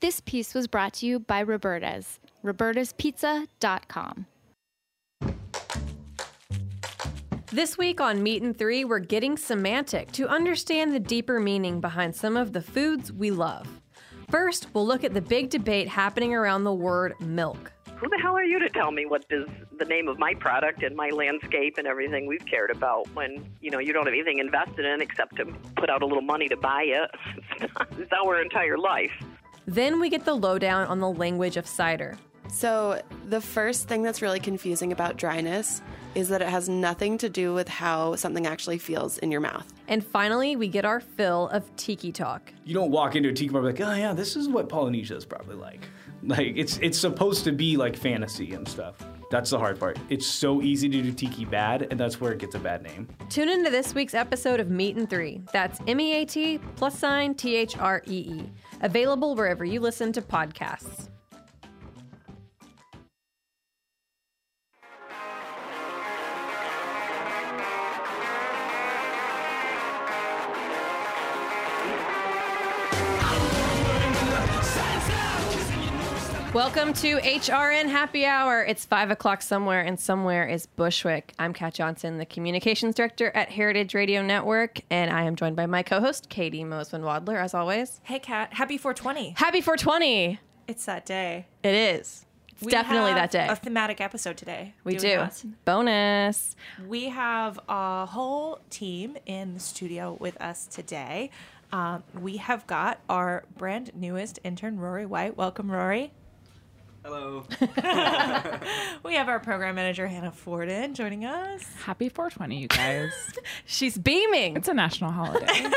This piece was brought to you by Roberta's, robertaspizza.com. This week on Meat and Three, we're getting semantic to understand the deeper meaning behind some of the foods we love. First, we'll look at the big debate happening around the word milk. Who the hell are you to tell me what is the name of my product and my landscape and everything we've cared about when, you know, you don't have anything invested in except to put out a little money to buy it? It's it's our entire life. Then we get the lowdown on the language of cider. So, the first thing that's really confusing about dryness is that it has nothing to do with how something actually feels in your mouth. And finally, we get our fill of tiki talk. You don't walk into a tiki bar and be like, oh yeah, this is what Polynesia is probably like. Like it's it's supposed to be like fantasy and stuff. That's the hard part. It's so easy to do tiki bad, and that's where it gets a bad name. Tune into this week's episode of Meat and Three. That's M E A T plus sign T H R E E. Available wherever you listen to podcasts. Welcome to HRN Happy Hour. It's five o'clock somewhere, and somewhere is Bushwick. I'm Kat Johnson, the communications director at Heritage Radio Network, and I am joined by my co-host Katie Mosman Wadler, as always. Hey, Kat. Happy 420. Happy 420. It's that day. It is. It's We definitely that day. A thematic episode today. we do. not? Bonus. We have a whole team in the studio with us today. Um, we have got our brand newest intern, Rory White. Welcome, Rory. Hello. We have our program manager, Hannah Forden, joining us. Happy 420, you guys. She's beaming. it's a national holiday.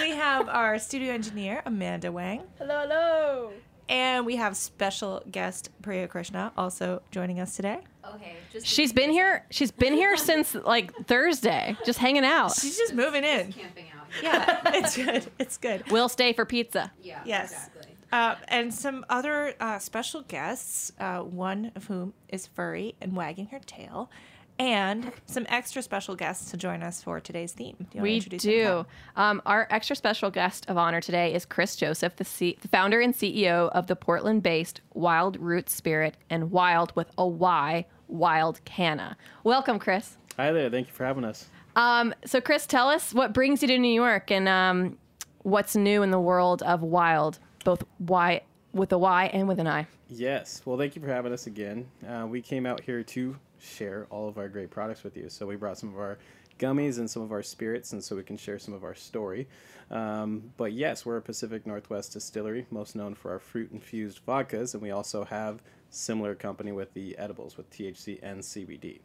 We have our studio engineer, Amanda Wang. Hello, hello. And we have special guest, Priya Krishna, also joining us today. Okay. She's been here. She's been here since like Thursday, just hanging out. She's just moving in. Camping out. Yeah, it's good. It's good. We'll stay for pizza. Yeah. Yes. Uh, and some other uh, special guests, uh, one of whom is furry and wagging her tail, and some extra special guests to join us for today's theme. Do you We introduce them, do. Um, our extra special guest of honor today is Chris Joseph, the, C- the founder and CEO of the Portland-based Wild Root Spirit and Wild with a Y, Wyld Canna. Welcome, Chris. Hi there. Thank you for having us. Um, so, Chris, tell us what brings you to New York and um, what's new in the world of wild, both Y with a Y and with an I. Yes. Well, thank you for having us again. Uh, we came out here to share all of our great products with you. So we brought some of our gummies and some of our spirits, and so we can share some of our story. Um, but yes, we're a Pacific Northwest distillery, most known for our fruit infused vodkas, and we also have similar company with the edibles with THC and CBD.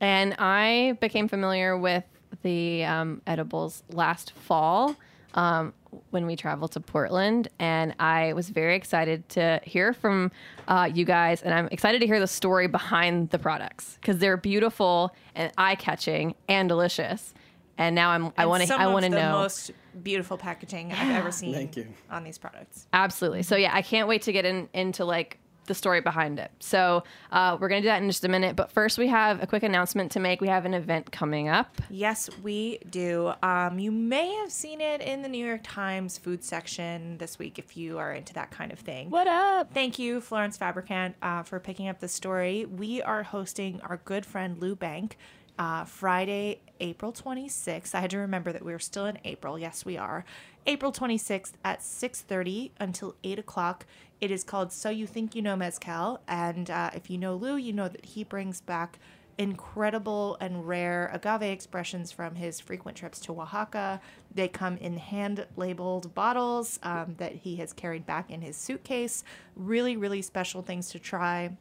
And I became familiar with the um, edibles last fall um, when we traveled to Portland. And I was very excited to hear from uh, you guys. And I'm excited to hear the story behind the products because they're beautiful and eye catching and delicious. And now I'm, I want to, some I want to the know. most beautiful packaging I've ever seen Thank you. on these products. Absolutely. So yeah, I can't wait to get in, into like the story behind it. So uh, we're gonna do that in just a minute. But first, we have a quick announcement to make. We have an event coming up. Yes, we do. Um, you may have seen it in the New York Times food section this week if you are into that kind of thing. what up? Thank you, Florence Fabricant, uh, for picking up the story. We are hosting our good friend Lou Bank uh, Friday, April 26th. I had to remember that we are still in April. Yes, we are. April 26th at 6.30 until 8 o'clock. It is called So You Think You Know Mezcal. And uh, if you know Lou, you know that he brings back incredible and rare agave expressions from his frequent trips to Oaxaca. They come in hand labeled bottles um, that he has carried back in his suitcase. Really, really special things to try.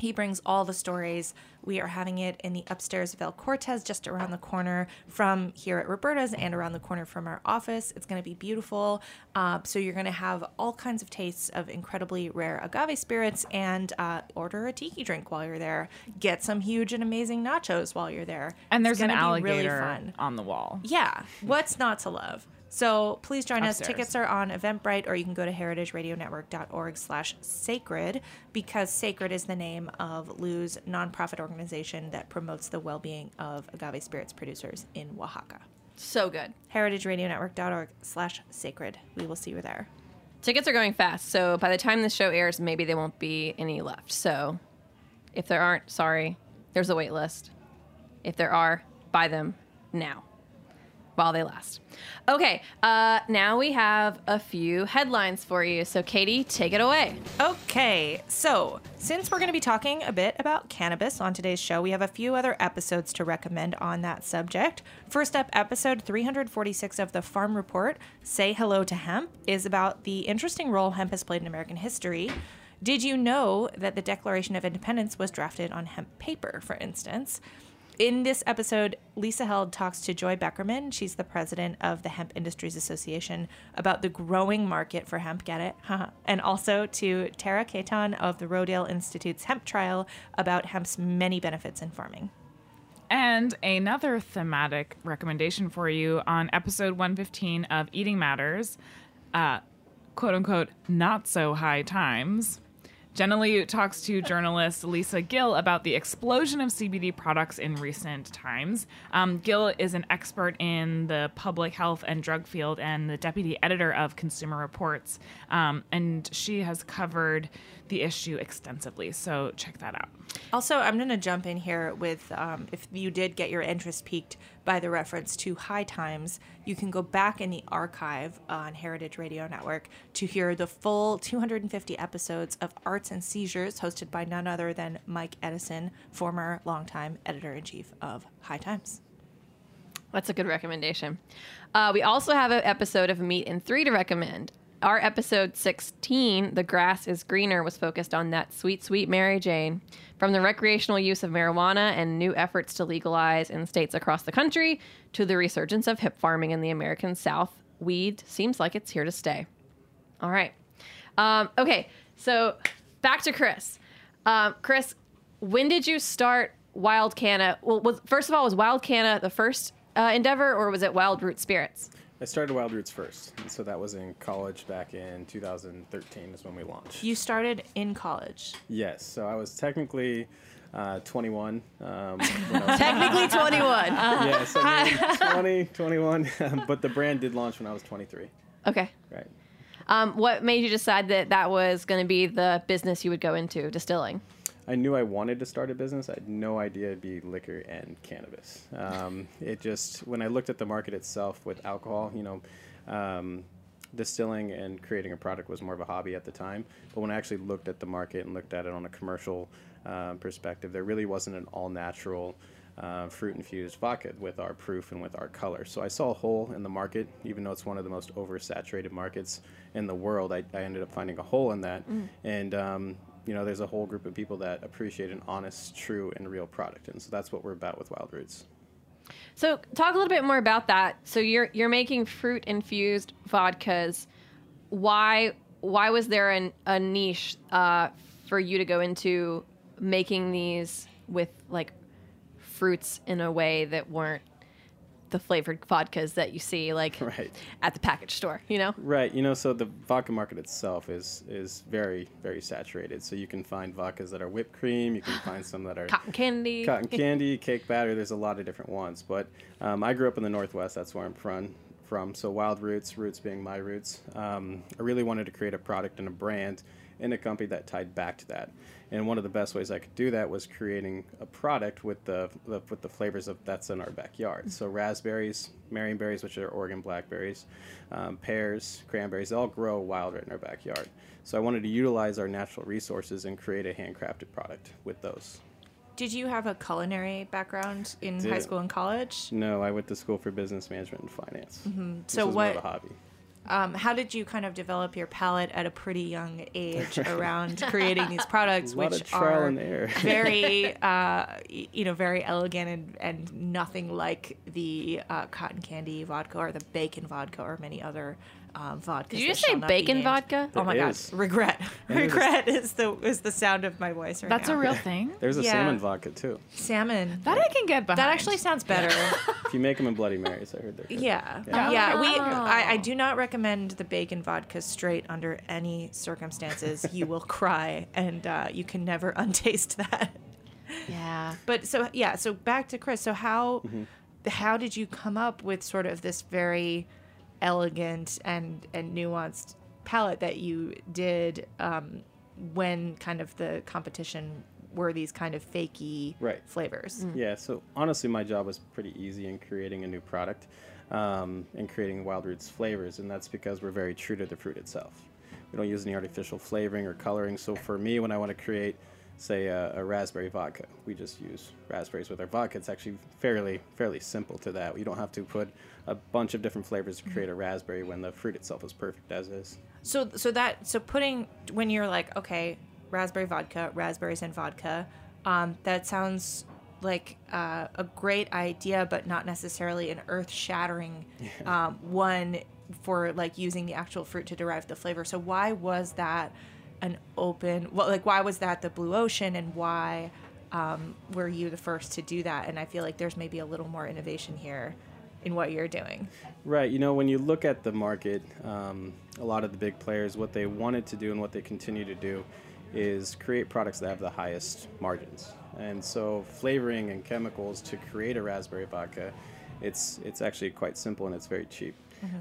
He brings all the stories. We are having it in the upstairs of El Cortez, just around the corner from here at Roberta's and around the corner from our office. It's going to be beautiful. Uh, so you're going to have all kinds of tastes of incredibly rare agave spirits and uh, order a tiki drink while you're there. Get some huge and amazing nachos while you're there. And there's an really alligator fun. on the wall. Yeah, what's not to love? So please join us. Tickets are on Eventbrite, or you can go to heritageradionetwork.org/sacred because Sacred is the name of Lou's nonprofit organization that promotes the well-being of agave spirits producers in Oaxaca. So good. heritageradionetwork.org/sacred. We will see you there. tickets are going fast. So by the time the show airs, maybe there won't be any left. So if there aren't, sorry, there's a wait list. If there are, buy them now while they last. Okay, uh, now we have a few headlines for you. So, Katie, take it away. Okay, so since we're going to be talking a bit about cannabis on today's show, we have a few other episodes to recommend on that subject. First up, episode 346 of the Farm Report, Say Hello to Hemp, is about the interesting role hemp has played in American history. Did you know that the Declaration of Independence was drafted on hemp paper, for instance? In this episode, Lisa Held talks to Joy Beckerman. She's the president of the Hemp Industries Association about the growing market for hemp. Get it? And also to Tara Ketan of the Rodale Institute's hemp trial about hemp's many benefits in farming. And another thematic recommendation for you on episode 115 of Eating Matters, uh, quote unquote, not so high times. Jenna Lee talks to journalist Lisa Gill about the explosion of CBD products in recent times. Um, Gill is an expert in the public health and drug field and the deputy editor of Consumer Reports, um, and she has covered the issue extensively. So check that out. Also, I'm going to jump in here with um, if you did get your interest piqued by the reference to High Times, you can go back in the archive on Heritage Radio Network to hear the full 250 episodes of Arts and Seizures, hosted by none other than Mike Edison, former longtime editor in chief of High Times. That's a good recommendation. Uh, we also have an episode of Meat and Three to recommend. Our episode 16, The Grass is Greener, was focused on that sweet, sweet Mary Jane. From the recreational use of marijuana and new efforts to legalize in states across the country to the resurgence of hemp farming in the American South, weed seems like it's here to stay. All right. Um, okay, so back to Chris. Um, Chris, when did you start Wyld Canna? Well, was, first of all, was Wyld Canna the first uh, endeavor, or was it Wild Root Spirits? I started Wild Roots first, and so that was in college back in 2013 is when we launched. You started in college. Yes, so I was technically uh, 21. Um, when I was- Technically 21. yes, I mean, 20, 21, but the brand did launch when I was 23. okay. Right. Um, what made you decide that that was going to be the business you would go into, distilling? I knew I wanted to start a business. I had no idea it'd be liquor and cannabis. Um, it just when I looked at the market itself with alcohol, you know, um, distilling and creating a product was more of a hobby at the time. But when I actually looked at the market and looked at it on a commercial um, perspective, there really wasn't an all natural. Uh, fruit infused vodka with our proof and with our color. So I saw a hole in the market, even though it's one of the most oversaturated markets in the world. I, I ended up finding a hole in that, and um, you know, there's a whole group of people that appreciate an honest, true, and real product, and so that's what we're about with Wild Roots. So, talk a little bit more about that. So, you're you're making fruit infused vodkas. Why why was there an, a niche uh, for you to go into making these with like fruits in a way that weren't the flavored vodkas that you see like Right. at the package store? You know. Right. You know, so the vodka market itself is is very very saturated. So you can find vodkas that are whipped cream. You can find some that are Cotton candy. cotton candy, cake batter. There's a lot of different ones. But um, I grew up in the Northwest. That's where I'm from. From so Wild Roots, roots being my roots. Um, I really wanted to create a product and a brand in a company that tied back to that. And one of the best ways I could do that was creating a product with the, the with the flavors of that's in our backyard. So raspberries, marionberries, which are Oregon blackberries, um, pears, cranberries, they all grow wild right in our backyard. So I wanted to utilize our natural resources and create a handcrafted product with those. Did you have a culinary background in high Didn't. school and college? No, I went to school for business management and finance. Mm-hmm. So was more of what- a hobby. Um, how did you kind of develop your palate at a pretty young age around creating these products, which are very, uh, you know, very elegant and, and nothing like the uh, cotton candy vodka or the bacon vodka or many other um, vodkas. Did you just say shall not be bacon named. vodka? Oh my There god! Regret. And there's a- Regret is the is the sound of my voice right now. That's now. a real thing. There's a Yeah. salmon vodka too. salmon. That I can get behind. That actually sounds better. If you make them in Bloody Marys, I heard they're good. Yeah, Yeah. yeah. We, Oh. I, I do not recommend the bacon vodka straight under any circumstances. you will cry, and uh, you can never untaste that. Yeah. But so yeah, so back to Chris. So how Mm-hmm. how did you come up with sort of this very elegant and and nuanced palette that you did um, when kind of the competition were these kind of fakey Right. flavors. Yeah, so honestly, my job was pretty easy in creating a new product um, and creating Wild Roots flavors, and that's because we're very true to the fruit itself. We don't use any artificial flavoring or coloring. So for me, when I want to create, say, a, a raspberry vodka, we just use raspberries with our vodka. It's actually fairly fairly simple to that. You don't have to put a bunch of different flavors to create a raspberry when the fruit itself is perfect as is. So so that so putting when you're like okay raspberry vodka raspberries and vodka um, that sounds like uh, a great idea but not necessarily an earth shattering um, one for like using the actual fruit to derive the flavor. So why was that an open well like why was that the blue ocean and why um, were you the first to do that? And I feel like there's maybe a little more innovation here in what you're doing. Right. You know, when you look at the market, um, a lot of the big players, what they wanted to do and what they continue to do is create products that have the highest margins. And so, flavoring and chemicals to create a raspberry vodka, it's it's actually quite simple and it's very cheap.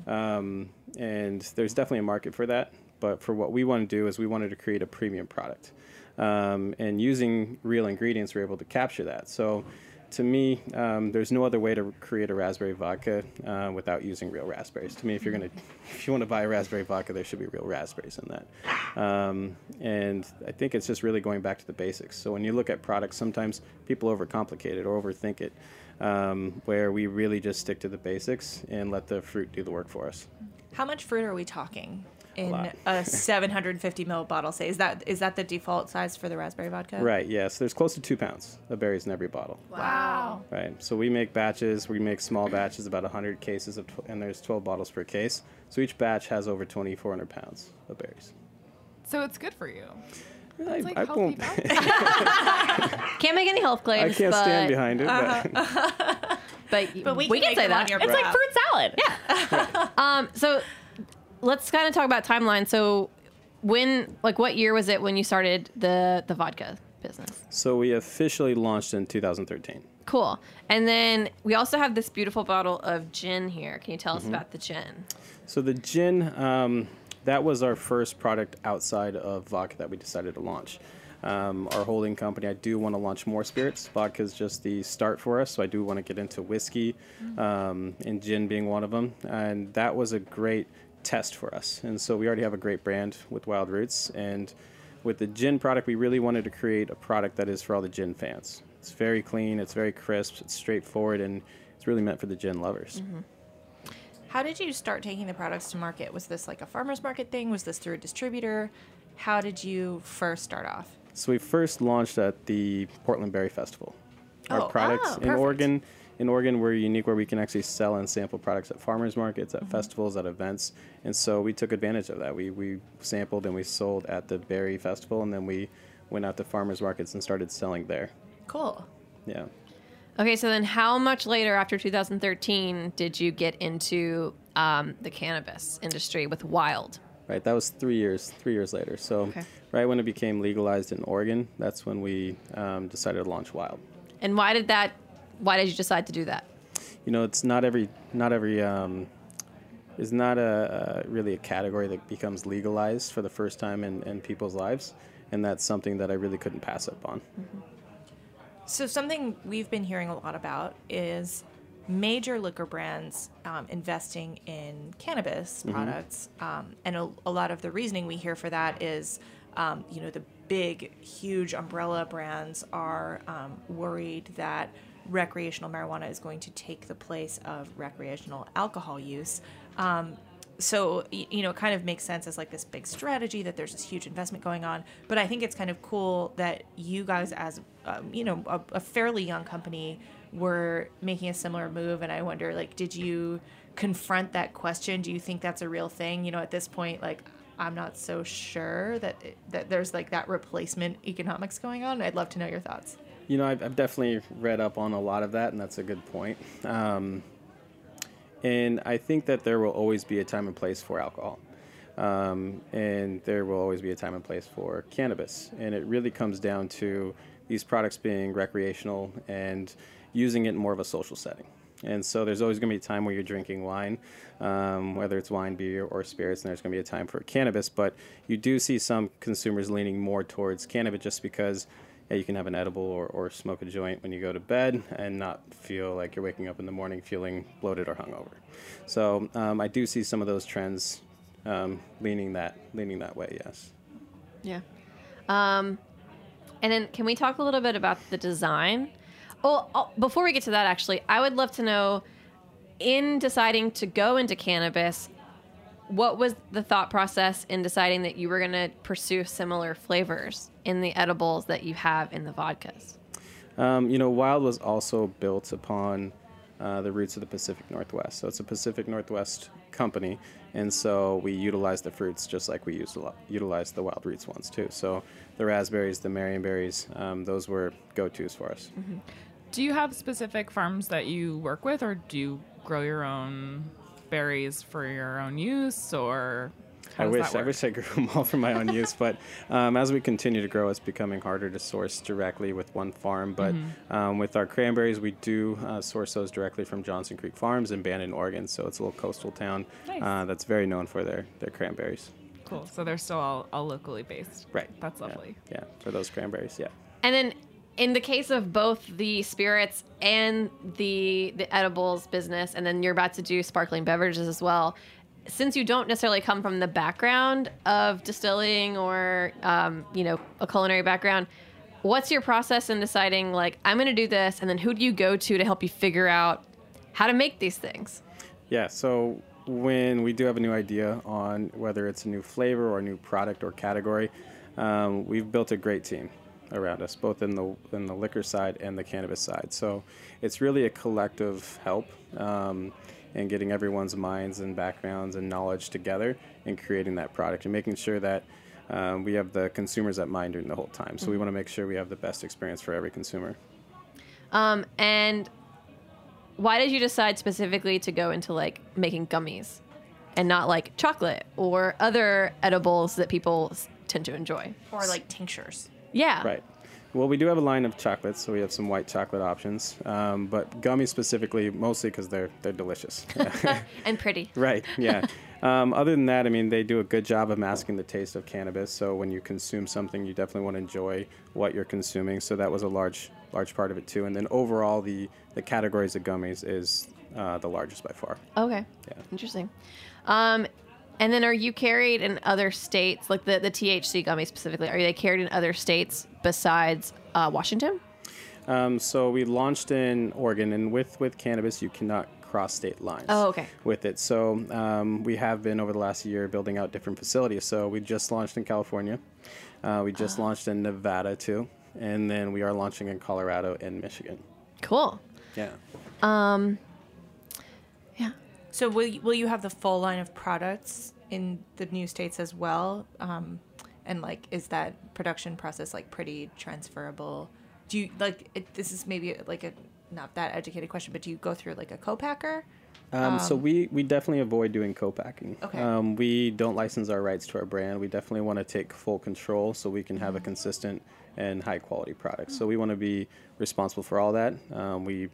Um, and there's definitely a market for that. But for what we want to do is we wanted to create a premium product. Um, and using real ingredients, we're able to capture that. So to me, um, there's no other way to create a raspberry vodka uh, without using real raspberries. To me, if you're gonna, if you want to buy a raspberry vodka, there should be real raspberries in that. Um, and I think it's just really going back to the basics. So when you look at products, sometimes people overcomplicate it or overthink it, um, where we really just stick to the basics and let the fruit do the work for us. How much fruit are we talking in lot. a 750 ml bottle? Say, is that is that the default size for the raspberry vodka? Right. Yes. there's close to two pounds of berries in every bottle. Wow. Right. So we make batches. We make small batches, about 100 cases of, tw- and there's 12 bottles per case. So each batch has over 2,400 pounds of berries. So it's good for you. I, like I healthy won't. Can't make any health claims. I can't but, stand behind it. But But, But we we can can say them on that. your It's like fruit salad. Yeah. um. So let's kind of talk about timeline. So when, like, what year was it when you started the the vodka business? so we officially launched in 2013. Cool. And then we also have this beautiful bottle of gin here. Can you tell Mm-hmm. us about the gin? So the gin, um, that was our first product outside of vodka that we decided to launch. Um, our holding company, I do want to launch more spirits. Vodka is just the start for us, so I do want to get into whiskey, um, and gin being one of them. And that was a great test for us. And so we already have a great brand with Wild Roots, and with the gin product, we really wanted to create a product that is for all the gin fans. It's very clean, it's very crisp, it's straightforward, and it's really meant for the gin lovers. Mm-hmm. How did you start taking the products to market? Was this like a farmer's market thing? Was this through a distributor? How did you first start off? So we first launched at the Portland Berry Festival. Our Oh, products oh, in. Oregon, in Oregon, we're unique where we can actually sell and sample products at farmers markets, Mm-hmm. at festivals, at events, and so we took advantage of that. We we sampled and we sold at the Berry Festival, and then we went out to farmers markets and started selling there. Cool. Yeah. Okay, so then how much later after 2013 did you get into um, the cannabis industry with Wyld? Right, that was three years. Three years later. So, Okay. right when it became legalized in Oregon, that's when we um, decided to launch Wyld. And why did that? Why did you decide to do that? you know, it's not every not every um, is not a, a really a category that becomes legalized for the first time in, in people's lives, and that's something that I really couldn't pass up on. So something we've been hearing a lot about is major liquor brands um, investing in cannabis products, um, and a, a lot of the reasoning we hear for that is, um, you know, the big, huge umbrella brands are um, worried that recreational marijuana is going to take the place of recreational alcohol use. Um, so you know it kind of makes sense as like this big strategy that there's this huge investment going on. But i think it's kind of cool that you guys as um, you know a, a fairly young company were making a similar move. And i wonder like did you confront that question? Do you think that's a real thing? You know at this point like i'm not so sure that that there's like that replacement economics going on. I'd love to know your thoughts You know, I've, I've definitely read up on a lot of that, and that's a good point. Um, and I think that there will always be a time and place for alcohol. Um, and there will always be a time and place for cannabis. And it really comes down to these products being recreational and using it in more of a social setting. And so there's always going to be a time where you're drinking wine, um, whether it's wine, beer, or spirits, and there's going to be a time for cannabis. But you do see some consumers leaning more towards cannabis just because yeah, you can have an edible or, or smoke a joint when you go to bed and not feel like you're waking up in the morning feeling bloated or hungover. So um, I do see some of those trends um, leaning that leaning that way. Yes. Yeah. Um, and then can we talk a little bit about the design? Well, oh, before we get to that, actually, I would love to know in deciding to go into cannabis, what was the thought process in deciding that you were going to pursue similar flavors in the edibles that you have in the vodkas? Um, you know, Wyld was also built upon uh, the roots of the Pacific Northwest. So it's a Pacific Northwest company, and so we utilize the fruits just like we used to utilize the wild roots ones too. So the raspberries, the marionberries, um, those were go-tos for us. Mm-hmm. Do you have specific farms that you work with, or do you grow your own berries for your own use, or I wish I wish I grew them all for my own use, but um, as we continue to grow, it's becoming harder to source directly with one farm. But mm-hmm. um, with our cranberries, we do uh, source those directly from Johnson Creek Farms in Bandon, Oregon. So it's a little coastal town nice. uh, that's very known for their their cranberries. Cool. So they're still all, all locally based. Right. That's lovely. Yeah, yeah, for those cranberries. Yeah. And then in the case of both the spirits and the the edibles business and then you're about to do sparkling beverages as well since you don't necessarily come from the background of distilling or um, you know a culinary background what's your process in deciding like i'm going to do this and then who do you go to to help you figure out how to make these things? Yeah so when we do have a new idea on whether it's a new flavor or a new product or category um, we've built a great team around us both in the in the liquor side and the cannabis side. So it's really a collective help. Um, and getting everyone's minds and backgrounds and knowledge together and creating that product and making sure that um, we have the consumers at mind during the whole time. So mm-hmm. we want to make sure we have the best experience for every consumer. Um, and why did you decide specifically to go into like making gummies and not like chocolate or other edibles that people tend to enjoy or like tinctures? Yeah. Right. Well, we do have a line of chocolates, so we have some white chocolate options, um, but gummies specifically, mostly because they're they're delicious and pretty. Right. Yeah. um, other than that, I mean, they do a good job of masking the taste of cannabis. So when you consume something, you definitely want to enjoy what you're consuming. So that was a large large part of it too. And then overall, the the categories of gummies is uh, the largest by far. Okay. Yeah. Interesting. Um, and then are you carried in other states, like the, the THC gummy specifically? Are they carried in other states besides uh, Washington? Um, so we launched in Oregon, and with, with cannabis, you cannot cross state lines. Oh, okay. With it, so um, we have been over the last year building out different facilities. So we just launched in California, uh, we just oh. launched in Nevada too, and then we are launching in Colorado and Michigan. Cool. Yeah. Um, so will you, will you have the full line of products in the new states as well? Um, and like, is that production process like pretty transferable? Do you like? It, this is maybe like a not that educated question, but do you go through like a co-packer? Um, um, so we, we definitely avoid doing co-packing. Okay. Um, we don't license our rights to our brand. We definitely want to take full control so we can have mm-hmm. a consistent and high quality product. Mm-hmm. So we want to be responsible for all that. Um, we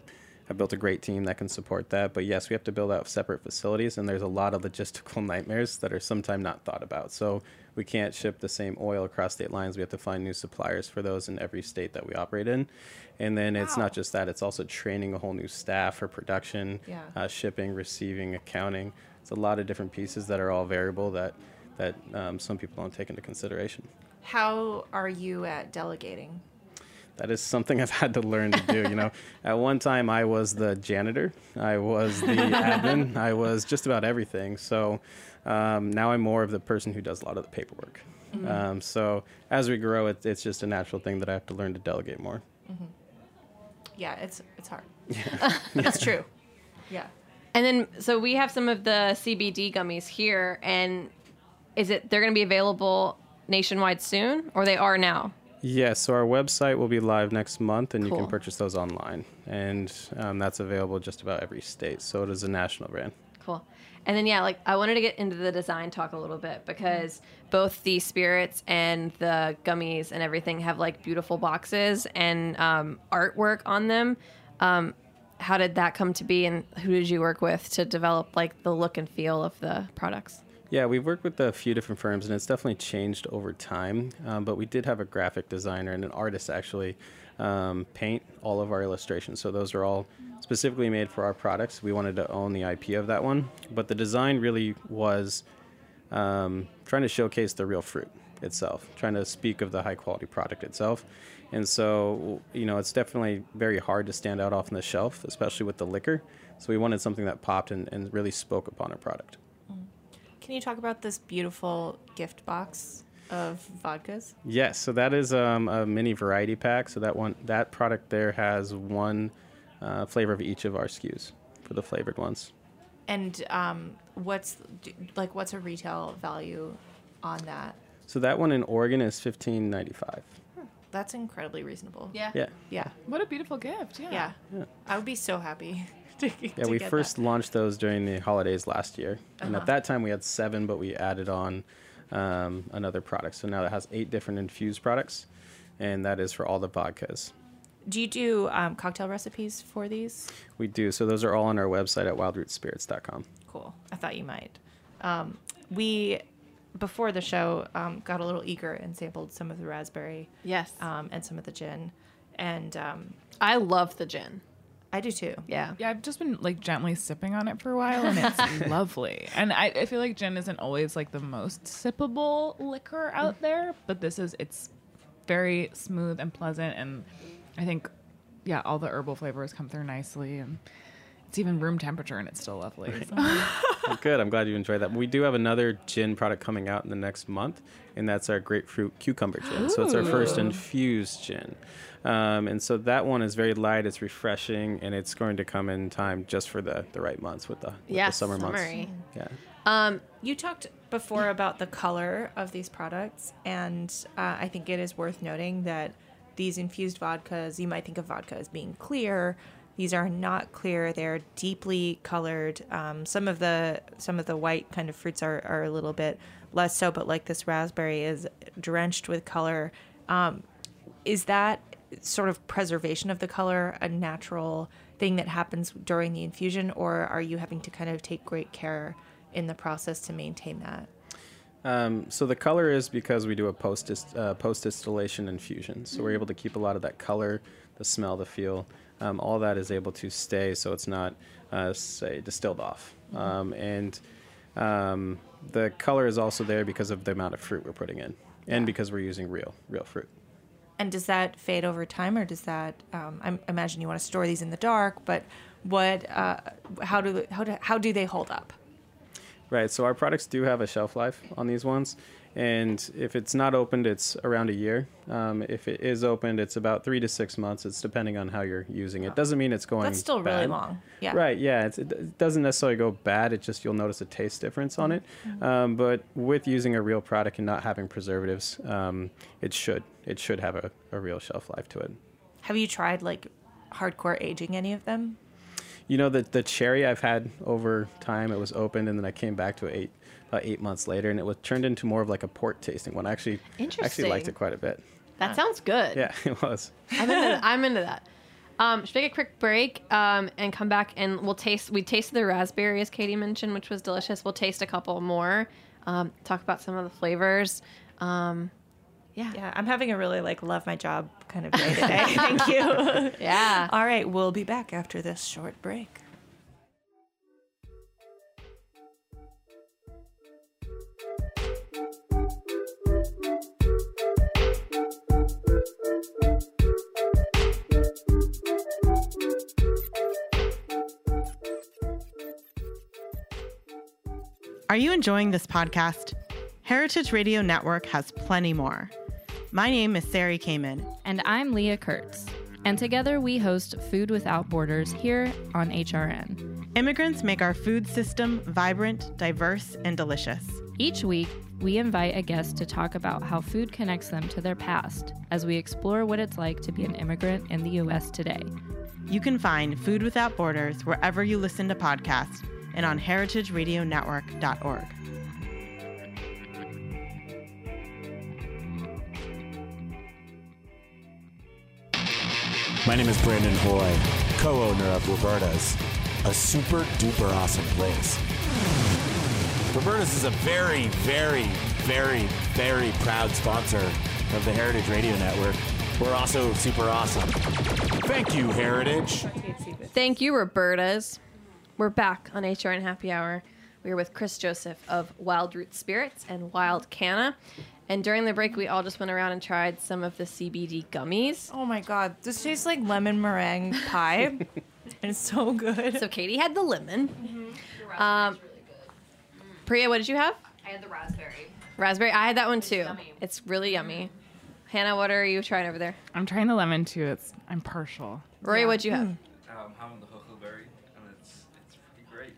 have built a great team that can support that. But yes, we have to build out separate facilities, and there's a lot of logistical nightmares that are sometimes not thought about. So we can't ship the same oil across state lines. We have to find new suppliers for those in every state that we operate in. And then wow. it's not just that; it's also training a whole new staff for production, yeah. uh, shipping, receiving, accounting. It's a lot of different pieces that are all variable that that um, some people don't take into consideration. How are you at delegating? That is something I've had to learn to do. You know, at one time I was the janitor, I was the admin, I was just about everything. So um, now I'm more of the person who does a lot of the paperwork. Mm-hmm. Um, so as we grow, it, it's just a natural thing that I have to learn to delegate more. Mm-hmm. Yeah, it's it's hard. Yeah. it's true. Yeah. And then, so we have some of the CBD gummies here, and is it they're going to be available nationwide soon, or they are now? Yes, so our website will be live next month, and cool. you can purchase those online, and um, that's available just about every state. So it is a national brand. Cool. And then yeah, like I wanted to get into the design talk a little bit because both the spirits and the gummies and everything have like beautiful boxes and um, artwork on them. Um, how did that come to be, and who did you work with to develop like the look and feel of the products? Yeah, we've worked with a few different firms, and it's definitely changed over time. Um, but we did have a graphic designer and an artist actually um, paint all of our illustrations. So those are all specifically made for our products. We wanted to own the IP of that one, but the design really was um, trying to showcase the real fruit itself, trying to speak of the high quality product itself. And so, you know, it's definitely very hard to stand out off on the shelf, especially with the liquor. So we wanted something that popped and, and really spoke upon our product. Can you talk about this beautiful gift box of vodkas? Yes, so that is um, a mini variety pack. So that one, that product there has one uh, flavor of each of our SKUs for the flavored ones. And um, what's like what's a retail value on that? So that one in Oregon is fifteen ninety five. That's incredibly reasonable. Yeah. Yeah, Yeah. What a beautiful gift. Yeah. Yeah. Yeah. I would be so happy. To, yeah. We get first that. launched those during the holidays last year, and Uh-huh. at that time we had seven, but we added on um, another product. So now it has eight different infused products, and that is for all the vodkas. Do you do um, cocktail recipes for these? We do. So those are all on our website at wildrootspirits.com. Cool. I thought you might. Um, we before the show um, got a little eager and sampled some of the raspberry Yes. um, and some of the gin, and um, I love the gin. I do too. Yeah. Yeah, I've just been like gently sipping on it for a while, and it's lovely. And I, I feel like gin isn't always like the most sippable liquor out there, but this is it's very smooth and pleasant, and I think yeah, all the herbal flavors come through nicely, and it's even room temperature, and it's still lovely. So- Oh, Good. I'm glad you enjoyed that. We do have another gin product coming out in the next month, and that's our grapefruit cucumber gin. So it's our first infused gin. Um, and so that one is very light, it's refreshing, and it's going to come in time just for the, the right months with the, with Yeah. the summer summery. months. Yeah. Um, You talked before about the color of these products, and uh, I think it is worth noting that these infused vodkas, you might think of vodka as being clear. These are not clear; they're deeply colored. Um, some of the some of the white kind of fruits are, are a little bit less so, but like this raspberry is drenched with color. Um, is that sort of preservation of the color a natural thing that happens during the infusion, or are you having to kind of take great care in the process to maintain that? Um, so the color is because we do a post uh, post distillation infusion. So we're able to keep a lot of that color, the smell, the feel. Um, all that is able to stay, so it's not uh, say distilled off. Um, and um, the color is also there because of the amount of fruit we're putting in, and because we're using real real fruit. And does that fade over time, or does that? Um, I imagine you want to store these in the dark, but what? Uh, how do how do how do they hold up? Right. So our products do have a shelf life on these ones, and if it's not opened, it's around a year. Um, if it is opened, it's about three to six months. It's depending on how you're using it. Doesn't mean it's going. That's still really long. Yeah. Right. Yeah. It's, it it doesn't necessarily go bad. It just you'll notice a taste difference on it. Mm-hmm. Um, but with using a real product and not having preservatives, um, it should it should have a, a real shelf life to it. Have you tried like hardcore aging any of them? You know the the cherry I've had over time. It was opened and then I came back to it eight about eight months later, and it was turned into more of like a port tasting one. I actually actually liked it quite a bit. that sounds good. Yeah, it was. I'm into, I'm into that. Um, should we take a quick break um, and come back and we'll taste. We tasted the raspberry as Katie mentioned, which was delicious. We'll taste a couple more. Um, talk about some of the flavors. Um, yeah. Yeah, I'm having a really like love my job kind of day today. Thank you. Yeah. All right, we'll be back after this short break. Are you enjoying this podcast? Heritage Radio Network has plenty more. My name is Sari Kamen. And I'm Leah Kurtz. And together we host Food Without Borders here on HRN. Immigrants make our food system vibrant, diverse, and delicious. Each week, we invite a guest to talk about how food connects them to their past as we explore what it's like to be an immigrant in the U.S. today. You can find Food Without Borders wherever you listen to podcasts and on heritageradionetwork.org. My name is Brandon Hoy, co-owner of Roberta's, a super duper awesome place. Roberta's is a very, very, very, very proud sponsor of the Heritage Radio Network. We're also super awesome. Thank you, Heritage. Thank you, Roberta's. We're back on HRN Happy Hour. We are with Chris Joseph of Wild Root Spirits and Wyld Canna. And during the break, we all just went around and tried some of the CBD gummies. Oh my god, this tastes like lemon meringue pie. and it's so good. So Katie had the lemon. Mm-hmm. Um, Priya, what did you have? I had the raspberry. Raspberry. I had that one too. It's really yummy. Hannah, what are you trying over there? I'm trying the lemon too. It's I'm partial. Rory, what'd you have? Um, having the huckleberry, and it's it's pretty great.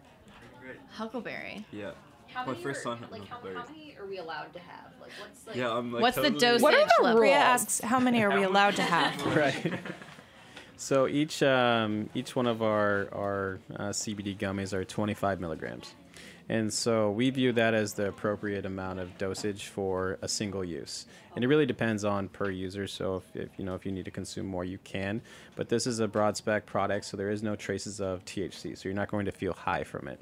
Pretty great. Huckleberry. Yeah. How My first are, time having like how, how many are we allowed to have? Like what's like Yeah, I'm like What's the totally- dosage What are the level? Priya rules? asks, how many are we allowed to have? right. So each um, each one of our our uh, CBD gummies are 25 milligrams, and so we view that as the appropriate amount of dosage for a single use. And it really depends on per user. So if, if you know if you need to consume more, you can. But this is a broad spec product, so there is no traces of THC. So you're not going to feel high from it.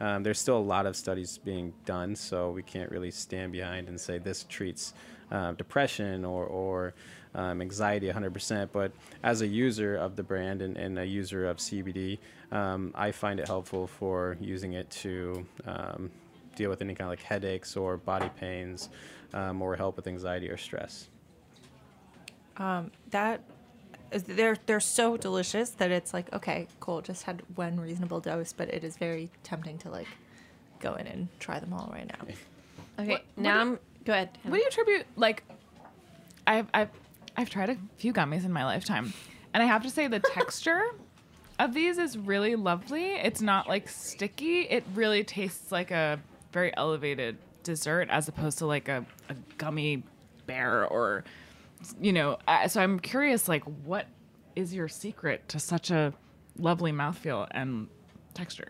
Um, there's still a lot of studies being done, so we can't really stand behind and say this treats uh, depression or, or um, anxiety 100%. But as a user of the brand and, and a user of CBD, um, I find it helpful for using it to um, deal with any kind of like headaches or body pains um, or help with anxiety or stress. Um, that is, they're they're so delicious that it's like okay, cool. Just had one reasonable dose, but it is very tempting to like go in and try them all right now. Okay, What- what now do- I'm. Go ahead. What do you attribute like I've I've I've tried a few gummies in my lifetime. And I have to say the texture of these is really lovely. It's not like sticky. It really tastes like a very elevated dessert as opposed to like a, a gummy bear or you know, uh, so I'm curious like what is your secret to such a lovely mouthfeel and texture?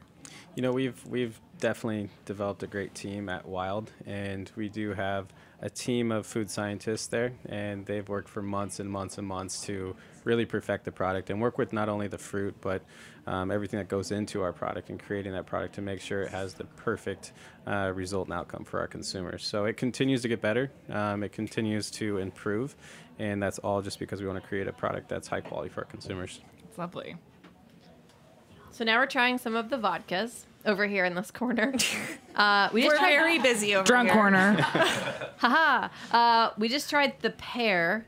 You know, we've we've definitely developed a great team at Wyld, and we do have a team of food scientists there, and they've worked for months and months and months to really perfect the product and work with not only the fruit but um, everything that goes into our product and creating that product to make sure it has the perfect uh, result and outcome for our consumers. So it continues to get better, um, it continues to improve, and that's all just because we want to create a product that's high quality for our consumers. It's lovely. So now we're trying some of the vodkas over here in this corner. Uh, we just We're tried- very busy over Drunk here. corner. Haha. Uh, we just tried the pear.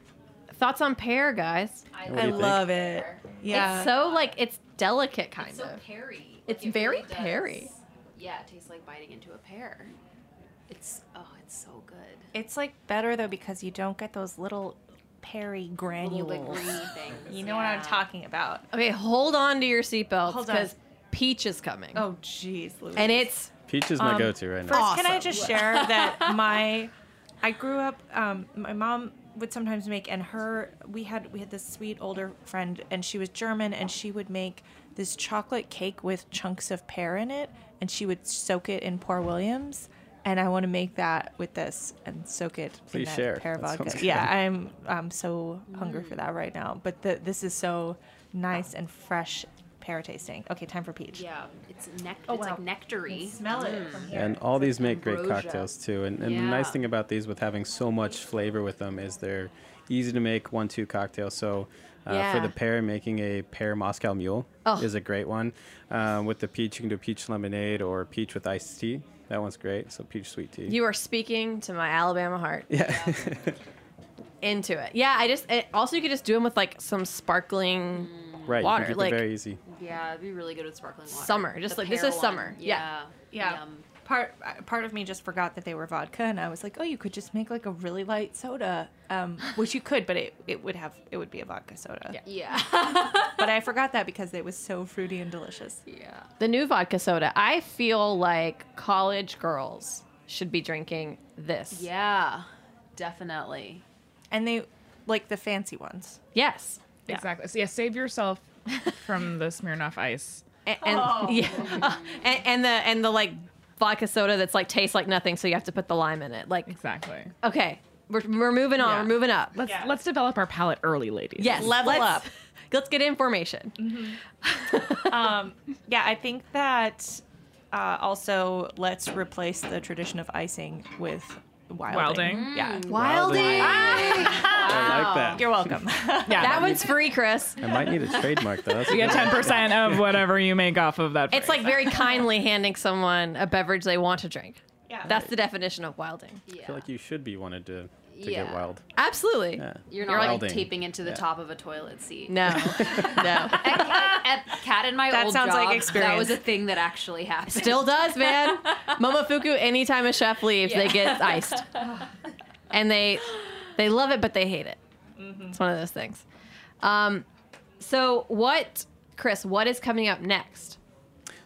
Thoughts on pear, guys? I, What do I you think? love it. Yeah. It's so like it's delicate, kind it's so of. peary. It's Like, it very really does. peary. Yeah, it tastes like biting into a pear. It's oh, it's so good. It's like better though because you don't get those little perry granules. Little bit green things. You know what I'm talking about. Okay, hold on to your seatbelts Hold on. because peach is coming. Oh, jeez, Louise. and it's Peach is my Um, go-to right now. First, can I Awesome. just share that my I grew up um, my mom would sometimes make and her we had we had this sweet older friend and she was German and she would make this chocolate cake with chunks of pear in it and she would soak it in Poire Williams and I want to make that with this and soak it in that share. pear That vodka. Yeah. I'm I'm so hungry for that right now. But the, this is so nice and fresh pear tasting. Okay, time for peach. Yeah, it's nect. Oh, it's wow. like nectary. Smell it mm. from here. And all these make great cocktails too. And, and the nice thing about these with having so much flavor with them is they're easy to make one two cocktails. So uh, for the pear, making a pear Moscow Mule Oh. is a great one. Um, with the peach, you can do peach lemonade or peach with iced tea. That one's great. So peach sweet tea. you are speaking to my Alabama heart. yeah. Into it. Yeah, I just it, also you could just do them with like some sparkling right. water, You can keep like- very easy. Yeah, it'd be really good with sparkling water. Summer, just The like- this pear is one. summer. Yeah. Yeah. Yum. Part part of me just forgot that they were vodka and i was like oh you could just make like a really light soda um, which you could but it, it would have it would be a vodka soda Yeah. but i forgot that because it was so fruity and delicious yeah. the new vodka soda. I feel like college girls should be drinking this. Yeah. Definitely. and they like the fancy ones Yes. Yeah. Exactly. So yeah, save yourself from the Smirnoff Ice. And, and yeah, and, and the and the like vodka soda that's like tastes like nothing, so you have to put the lime in it. Like Exactly. okay, we're, we're moving on. Yeah. We're moving up. Let's let's develop our palate early, ladies. Yes, level let's- up Let's get information. um, yeah, I think that uh, also let's replace the tradition of icing with wilding. Wilding? Mm. Yeah. Wilding. Ah. I like that. You're welcome. Yeah. That one's free, Chris. I might need a trademark though. That's You get 10% of whatever you make off of that. It's like very kindly handing someone a beverage they want to drink. Yeah. That's the definition of wilding. I feel like you should be wanted to, to Yeah. get wild. Absolutely. Yeah. You're not You're like taping into the Yeah. top of a toilet seat. No. no. At Cat in my That old sounds like experience. That was a thing that actually happened. Still does, man. Momofuku, anytime a chef leaves, they get iced. And they they love it, but they hate it. It's one of those things. Um, so what, Chris, what is coming up next?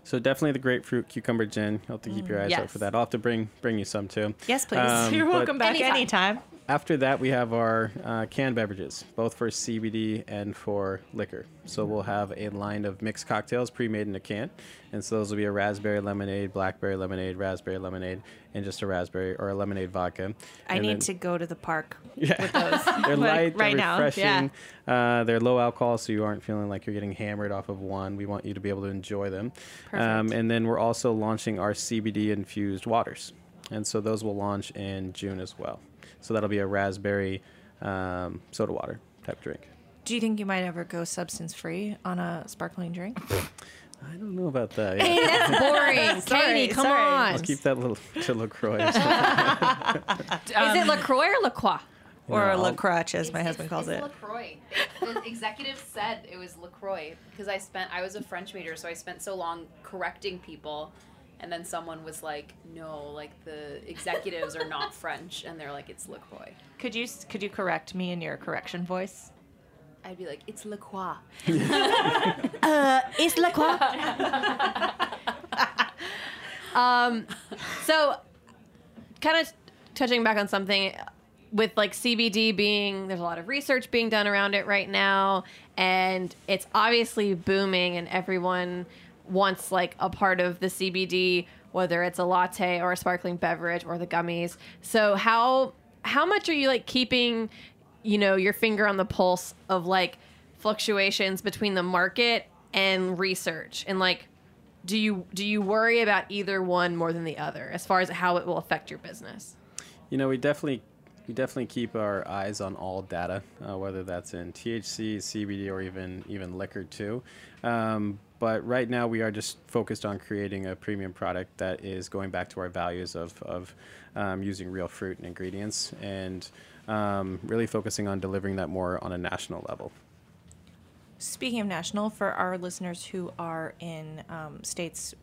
So definitely the grapefruit cucumber gin. You'll have to keep your eyes out for that. I'll have to bring bring you some too. yes, please. Um, You're welcome back Anytime. anytime. After that, we have our uh, canned beverages, both for CBD and for liquor. So we'll have a line of mixed cocktails pre-made in a can, and so those will be a raspberry lemonade, blackberry lemonade, raspberry lemonade, and just a raspberry or a lemonade vodka. I And need then- to go to the park Yeah. with those. They're light, right they're now. refreshing. Uh, they're low alcohol, so you aren't feeling like you're getting hammered off of one. We want you to be able to enjoy them. Um, and then we're also launching our CBD infused waters, and so those will launch in June as well. So that'll be a raspberry um, soda water type drink. Do you think you might ever go substance free on a sparkling drink? I don't know about that. Yeah. Hey, that's boring. Sorry, Katie, come sorry. on. I'll keep that little to LaCroix. or something. Is it LaCroix or LaCroix? or No, a I'll- La Crutch, as my It's- husband it's- calls it. it's LaCroix. The executive said it was LaCroix because I spent I was a French major, so I spent so long correcting people, and then someone was like, "No, like the executives are not French," and they're like, "It's LaCroix." Could you could you correct me in your correction voice? I'd be like, "It's LaCroix." Uh, it's LaCroix. um, so, kind of touching back on something with like CBD being, there's a lot of research being done around it right now, and it's obviously booming, and everyone wants like a part of the CBD, whether it's a latte or a sparkling beverage or the gummies. So, how how much are you like keeping, you know, your finger on the pulse of like fluctuations between the market and research and like do you do you worry about either one more than the other as far as how it will affect your business You know, we definitely we definitely keep our eyes on all data, uh, whether that's in THC, CBD, or even even liquor too. Um, but right now, we are just focused on creating a premium product that is going back to our values of of um, using real fruit and ingredients, and um, really focusing on delivering that more on a national level. Speaking of national, for our listeners who are in um, states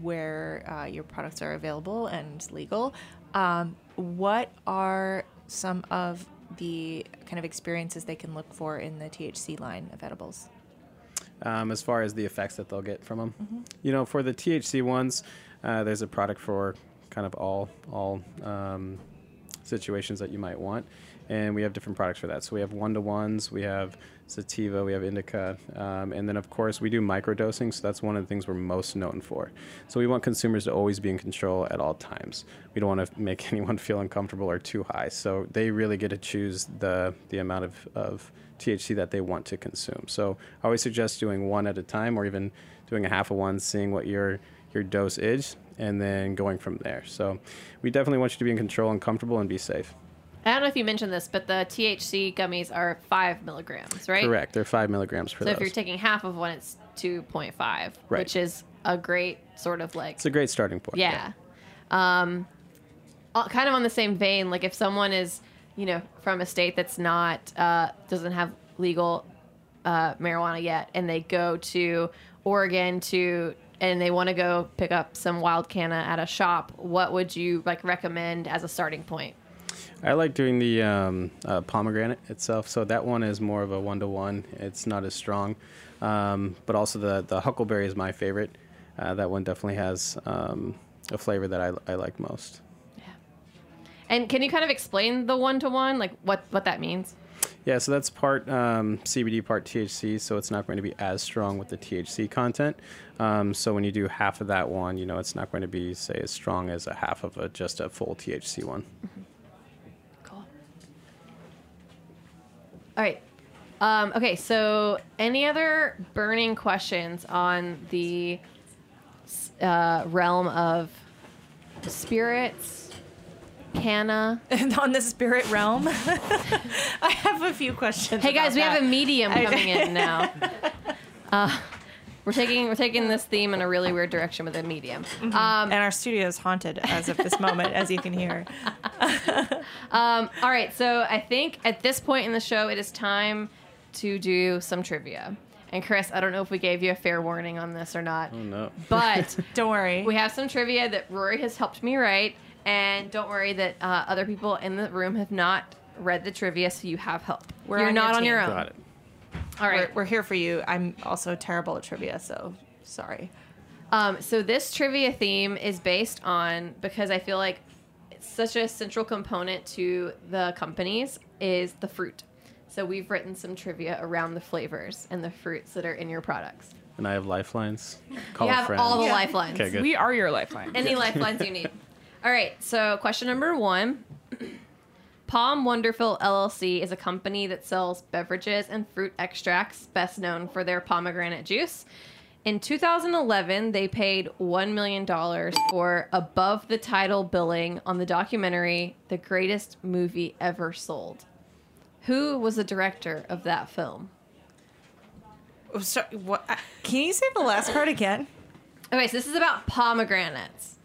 where uh, your products are available and legal, um, what are some of the kind of experiences they can look for in the THC line of edibles? Um, as far as the effects that they'll get from them. You know, for the THC ones, uh, there's a product for kind of all all um, situations that you might want, and we have different products for that. So we have one to ones, we have sativa, we have indica, um, and then of course we do microdosing. So that's one of the things we're most known for. So we want consumers to always be in control at all times. We don't want to make anyone feel uncomfortable or too high. So they really get to choose the the amount of, of THC that they want to consume. So I always suggest doing one at a time or even doing a half of one, seeing what your your dose is, and then going from there. So we definitely want you to be in control and comfortable and be safe. I don't know if you mentioned this but the thc gummies are five milligrams right Correct. They're five milligrams for so those. if you're taking half of one it's 2.5 Right. which is a great sort of like it's a great starting point. Yeah. Um, uh, kind of on the same vein, like if someone is, you know, from a state that's not, uh, doesn't have legal uh, marijuana yet, and they go to Oregon to, and they want to go pick up some Wyld Canna at a shop, what would you like recommend as a starting point? I like doing the um, uh, pomegranate itself. So that one is more of a one to one. It's not as strong, um, but also the the huckleberry is my favorite. Uh, that one definitely has um, a flavor that I, I like most. Yeah. And can you kind of explain the one to one, like what what that means? Yeah, so that's part um, CBD, part THC, so it's not going to be as strong with the THC content. Um, so when you do half of that one, you know, it's not going to be, say, as strong as a half of a just a full THC one. Cool. All right. Um, okay, so any other burning questions on the uh, realm of spirits, canna? on the spirit realm. I have a few questions. Hey guys, we have a medium coming in now. Uh, we're taking we're taking this theme in a really weird direction with a medium. Mhm. Um, and our studio is haunted as of this moment, as you can hear. Um, all right, so I think at this point in the show, it is time to do some trivia. And Chris, I don't know if we gave you a fair warning on this or not, Oh no. but don't worry. We have some trivia that Rory has helped me write, and don't worry that uh, other people in the room have not read the trivia, so you have help. We're You're on not your on your team. own. Got it. All right. We're, we're here for you. I'm also terrible at trivia, so sorry. Um, so this trivia theme is based on because I feel like it's such a central component to the companies is the fruit. So we've written some trivia around the flavors and the fruits that are in your products. And I have lifelines. Call you a have friend. all the lifelines. Okay, good. We are your lifeline. Any lifelines you need. All right. So question number one. POM Wonderful LLC is a company that sells beverages and fruit extracts, best known for their pomegranate juice. In 2011, they paid $1 million for above the title billing on the documentary The Greatest Movie Ever Sold. Who was the director of that film? Oh, sorry, what? Can you say the last part again? Okay, so this is about pomegranates.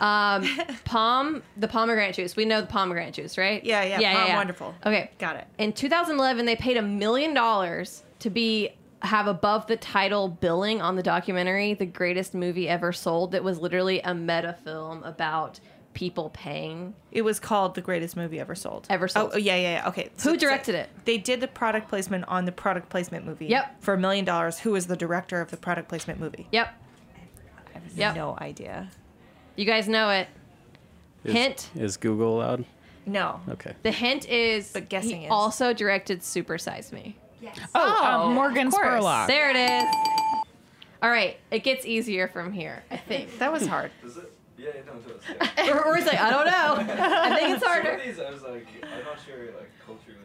Um, POM, the pomegranate juice. We know the pomegranate juice, right? Yeah, yeah, POM Wonderful. Okay, Got it. In 2011, they paid a million dollars to be have above the title billing on the documentary "The Greatest Movie Ever Sold." That was literally a meta film about people paying. It was called the greatest movie ever sold. Ever sold. Oh, yeah, yeah, yeah. Okay. Who directed it? They did the product placement on the product placement movie. Yep. For a million dollars. Who was the director of the product placement movie? Yep. I have Yep. no idea. You guys know it. Is, Hint. Is Google allowed? No. Okay. The hint is But guessing he is. also directed Super Size Me. Oh, um, Morgan. Spurlock. There it is. All right, it gets easier from here. I think. That was hard. Is it? Yeah, no, it does. Yeah. Or, or it's like I don't know. I think it's Some harder. of these, I was like, I'm not sure, like, culturally,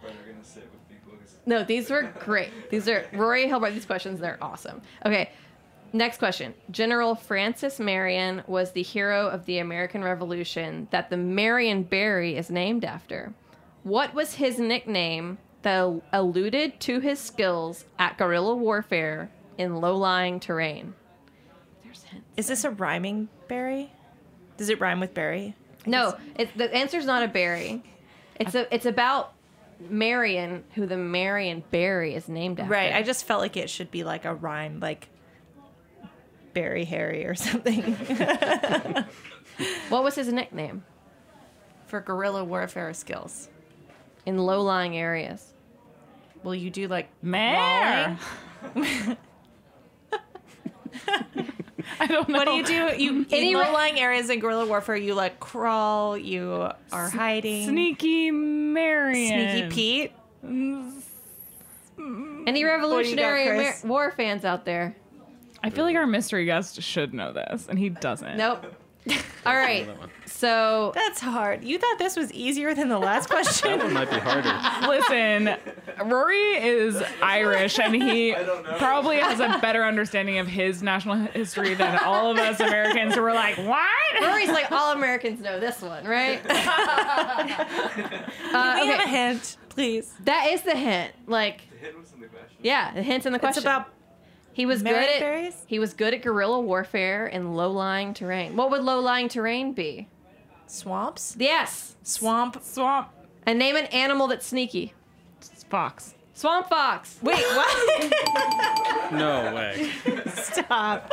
where they're gonna sit with people. 'cause- No, these were great. These are Rory helped write these questions. They're awesome. Okay, next question. General Francis Marion was the hero of the American Revolution that the Marionberry is named after. What was his nickname that alluded to his skills at guerrilla warfare in low-lying terrain? There's hints. Is this a rhyming berry? Does it rhyme with berry? No, it, the answer's not a berry. It's a. It's about Marion, who the Marionberry is named after. Right. I just felt like it should be like a rhyme, like Berry Harry or something. What was his nickname For guerrilla warfare skills. in low-lying areas? Will you do like Mare. I don't know. What do you do? You Any in low-lying areas in guerrilla warfare, you like crawl, you are hiding. Sneaky Marion. Sneaky Pete. Mm. Any Revolutionary Amer- Chris? War fans out there? I feel like our mystery guest should know this, and he doesn't. Nope. All right. So That's hard. You thought this was easier than the last question? That one might be harder. Listen, Rory is Irish, and he I don't know. probably has a better understanding of his national history than all of us Americans who were like, what? Rory's like all Americans know this one, right? Uh, we have a okay. hint, please? That is the hint. Like, The hint was in the question. yeah, the hint's in the question. It's about he was good at berries? he was good at guerrilla warfare in low-lying terrain. What would low-lying terrain be? swamps, Yes. swamp. Swamp And name an animal that's sneaky. fox. Swamp fox. Wait, what? No way. Stop.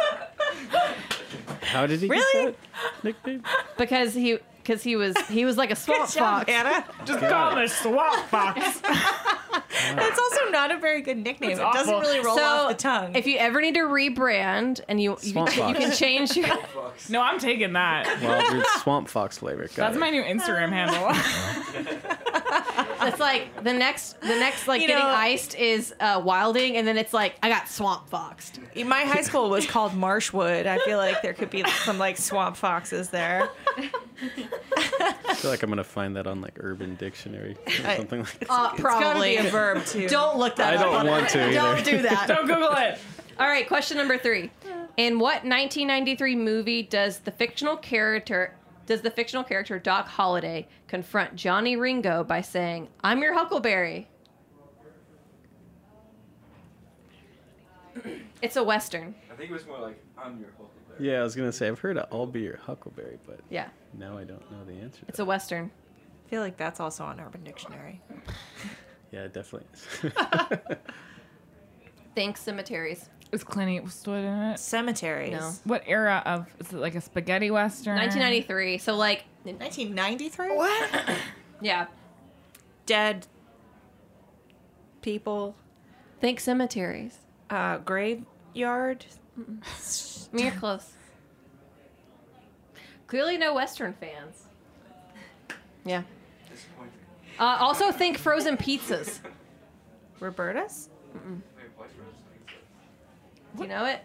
How did he Really? get that nickname? Because he because he was he was like a swamp Good job, fox. Anna. Just Got call it. this swamp fox. That's also not a very good nickname. It's it doesn't awful. really roll so off the tongue. if you ever need to rebrand and you you, Swamp you fox. can change your no, I'm taking that. Wild Swamp Fox flavor. Got That's it. my new Instagram handle. it's like the next the next like You getting know- iced is uh, wilding and then it's like I got swamp foxed. My high school was called Marshwood. I feel like there could be some like swamp foxes there. I feel like I'm gonna find that on like Urban Dictionary or I- something like that. Uh, It's gotta probably be a verb, too. Don't look that I up. I don't on want it. to either. Don't do that. Don't Google it. All right, question number three. In what 1993 movie does the fictional character does the fictional character Doc Holliday confront Johnny Ringo by saying, "I'm your Huckleberry"? It's a western. I think it was more like I'm your Huckleberry. Yeah, I was gonna say I've heard of "I'll be your Huckleberry," but Yeah, now I don't know the answer. it's a western. I feel like that's also on Urban Dictionary. Yeah, it definitely. Is. Thanks, cemeteries. Is Clint Eastwood in it? Cemeteries. No. What era of? Is it like a spaghetti western? 1993. So like, 1993? What? yeah. Dead people. Think cemeteries. Uh, graveyard. I mean, you're close. Clearly, no Western fans. Yeah. Uh, also, think frozen pizzas. Roberta's? Mm-mm. Wait, what's Rose doing? Do you know it?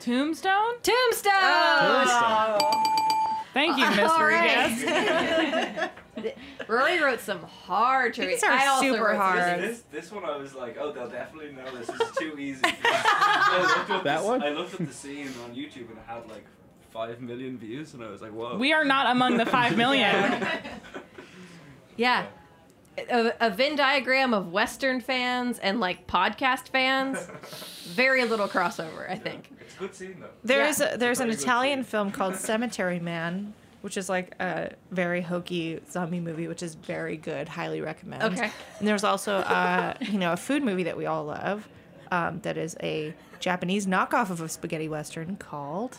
Tombstone? Tombstone! Tombstone. Thank you, All mystery right. guest. Rory wrote some hard trivia. These are I also super wrote some- hard. This, this one I was like, oh, they'll definitely know this. This is too easy. I looked up That this- one? I looked up the scene on YouTube and it had like five million views, and I was like, whoa. We are not among the five million. Yeah. A, a Venn diagram of Western fans and like podcast fans. Very little crossover, I think. It's a good scene though. There Yeah. is a, there's an Italian scene. film called Cemetery Man, which is like a very hokey zombie movie, which is very good. Highly recommend. Okay. And there's also uh, you know a food movie that we all love, um, that is a Japanese knockoff of a spaghetti western called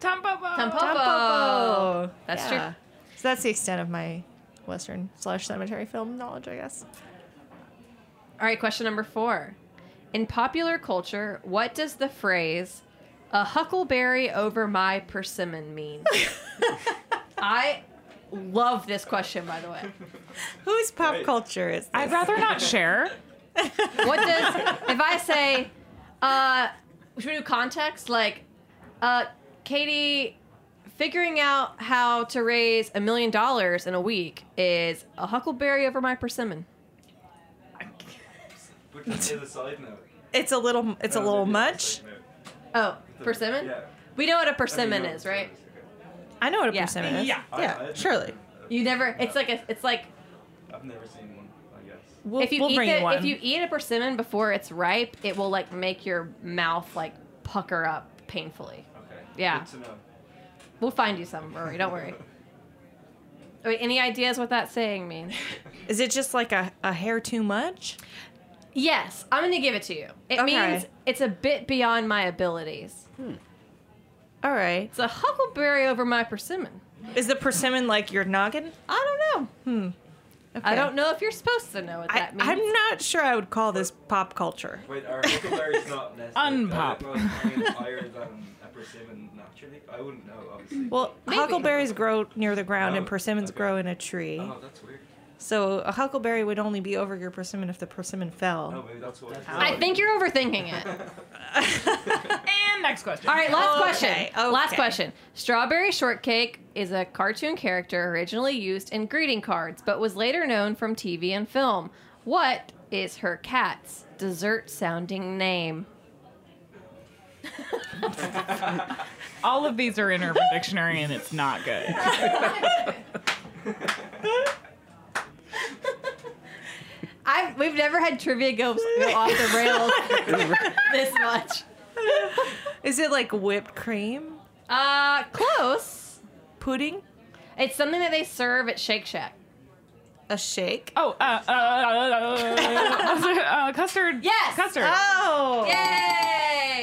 Tampopo. Tampopo. Tampopo. That's Yeah. true. So that's the extent of my western slash cemetery film knowledge, I guess. All right, question number four. In popular culture, what does the phrase "a huckleberry over my persimmon" mean? I love this question, by the way. Whose pop Right. culture is this? I'd rather not share. What does if I say, uh, should we do context? Like, uh, Katie, figuring out how to raise a million dollars in a week is a huckleberry over my persimmon. But just the side note. It's a little it's a little much. Oh, persimmon? Yeah. We know what a I think persimmon you know is, what right? It is, okay. I know what a Yeah. persimmon is. Yeah. I- Yeah, oh, I- surely. You never. It's like a. It's like I've never seen one, I guess. We'll, if you we'll eat bring the, you one. if you eat a persimmon before it's ripe, it will like make your mouth like pucker up painfully. Okay. Yeah. Good to know. We'll find you some, Rory. Don't worry. Wait, any ideas what that saying means? Is it just like a, a hair too much? Yes, I'm gonna give it to you. It Okay. means it's a bit beyond my abilities. Hmm. All right. It's a huckleberry over my persimmon. Is the persimmon like your noggin? I don't know. Hmm. I don't know if you're supposed to know what I, that means. I'm not sure I would call this pop culture. Wait, are huckleberries not necessarily Unpop. are they not kind of higher than a persimmon naturally? I wouldn't know, obviously. Well, Maybe. huckleberries grow near the ground and Oh, persimmons okay. grow in a tree. oh, that's weird. So a huckleberry would only be over your persimmon if the persimmon fell. Oh, maybe that's what. I think you're overthinking it. And next question. All right, last Okay, question. Last question. Strawberry Shortcake is a cartoon character originally used in greeting cards, but was later known from TV and film. What is her cat's dessert sounding name? All of these are in Urban Dictionary, and it's not good. I've, we've never had trivia go, go off the rails this much. Is it like whipped cream? Uh, close. Pudding? It's something that they serve at Shake Shack. A shake? Oh, uh, uh, uh, uh, uh, custard. Yes! Custard. Oh! Yay!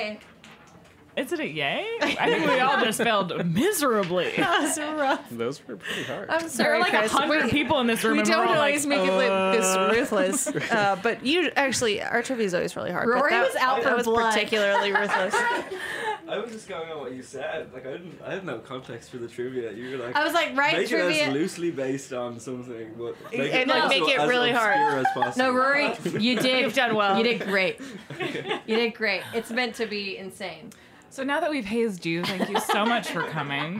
Is it a yay? I think we all just failed miserably. That's rough. Those were pretty hard. I'm There sorry, are like a hundred We- people in this room. We and we're don't all always like, make it like this uh, ruthless, uh, but you actually our trivia is always really hard. but Rory that, was out that for was blood. particularly ruthless. I was just going on what you said. Like I didn't, I had no context for the trivia. You were like, I was like, right, make it trivia. as loosely based on something, but make And, it, like, also make it as really hard. As possible. No, Rory, you did. You've done well. You did great. You did great. It's meant to be insane. So now that we've hazed you, thank you so much for coming.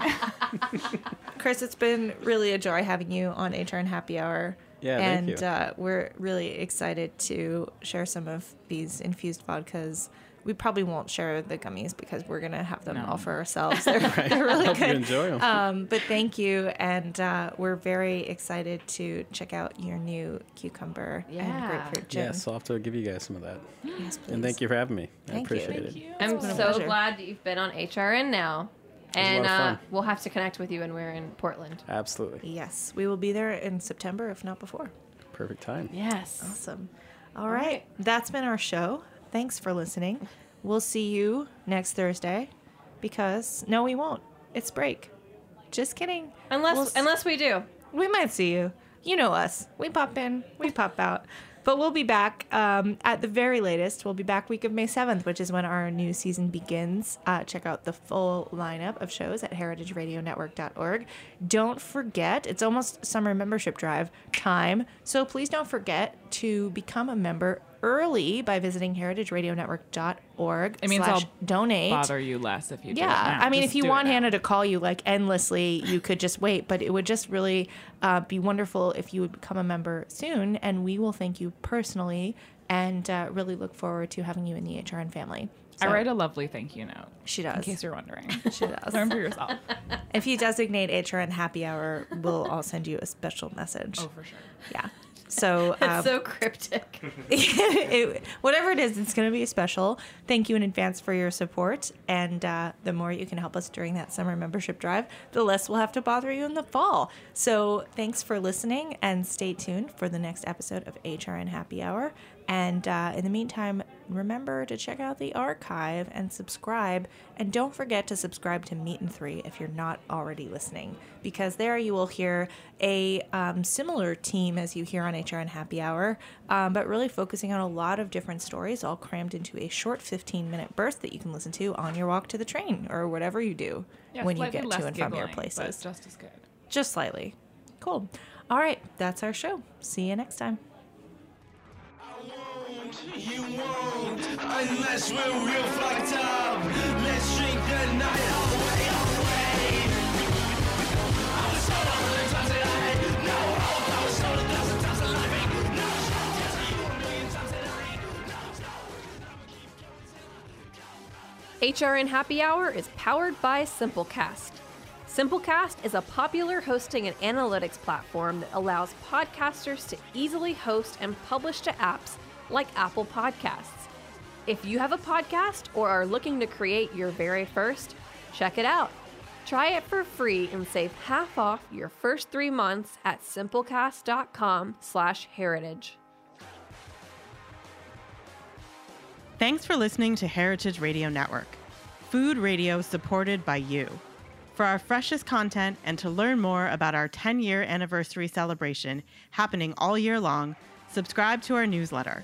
Chris, it's been really a joy having you on HRN Happy Hour. Yeah, thank and you. Uh, we're really excited to share some of these infused vodkas. We probably won't share the gummies because we're gonna have them all for ourselves. They're, Right. they're really Hope you good. enjoy 'em. Um, but thank you, and uh, we're very excited to check out your new cucumber and grapefruit gin. Yes, I'll have to give you guys some of that. Yes, please. And thank you for having me. I Thank you. appreciate Thank it. I'm so pleasure. glad that you've been on HRN now. was a lot And uh, we'll have to connect with you when we're in Portland. Absolutely. Yes, we will be there in September, if not before. Perfect time. Yes. Awesome. All right. That's been our show. Thanks for listening. We'll see you next Thursday because no, we won't. It's break. Just kidding. Unless We'll s- unless we do. we might see you. You know us. We pop in, we pop out. But we'll be back um, at the very latest. We'll be back week of May 7th, which is when our new season begins. Uh, check out the full lineup of shows at heritageradionetwork.org. Don't forget, it's almost summer membership drive time. So please don't forget to become a member early by visiting heritageradionetwork.org. It means slash I'll donate. bother you less if you Yeah. I mean, Just if you want. Hannah to call you like endlessly, you could just wait. But it would just really uh, be wonderful if you would become a member soon, and we will thank you personally and uh, really look forward to having you in the HRN family. I write a lovely thank you note. She does. In case you're wondering. She does. Learn for yourself. If you designate HRN Happy Hour, we'll all send you a special message. Oh, for sure. Yeah. So, It's um, so cryptic. it, whatever it is, it's going to be special. Thank you in advance for your support. And uh, the more you can help us during that summer membership drive, the less we'll have to bother you in the fall. So thanks for listening and stay tuned for the next episode of HRN Happy Hour. And uh, in the meantime, remember to check out the archive and subscribe. And don't forget to subscribe to Meat and Three if you're not already listening, because there you will hear a um, similar team as you hear on HR HRN Happy Hour, um, but really focusing on a lot of different stories, all crammed into a short 15 minute burst that you can listen to on your walk to the train or whatever you do Yeah, when you get to and from your places. just as good. Just slightly. Cool. All right, that's our show. See you next time. Unless we're real fucked up, let's drink the night away, away. You HRN Happy Hour is powered by Simplecast. Simplecast is a popular hosting and analytics platform that allows podcasters to easily host and publish to apps like Apple Podcasts. If you have a podcast or are looking to create your very first, check it out. Try it for free and save half off your first three months at simplecast.com/heritage. Thanks for listening to Heritage Radio Network, food radio supported by you. For our freshest content and to learn more about our 10 year anniversary celebration happening all year long, subscribe to our newsletter.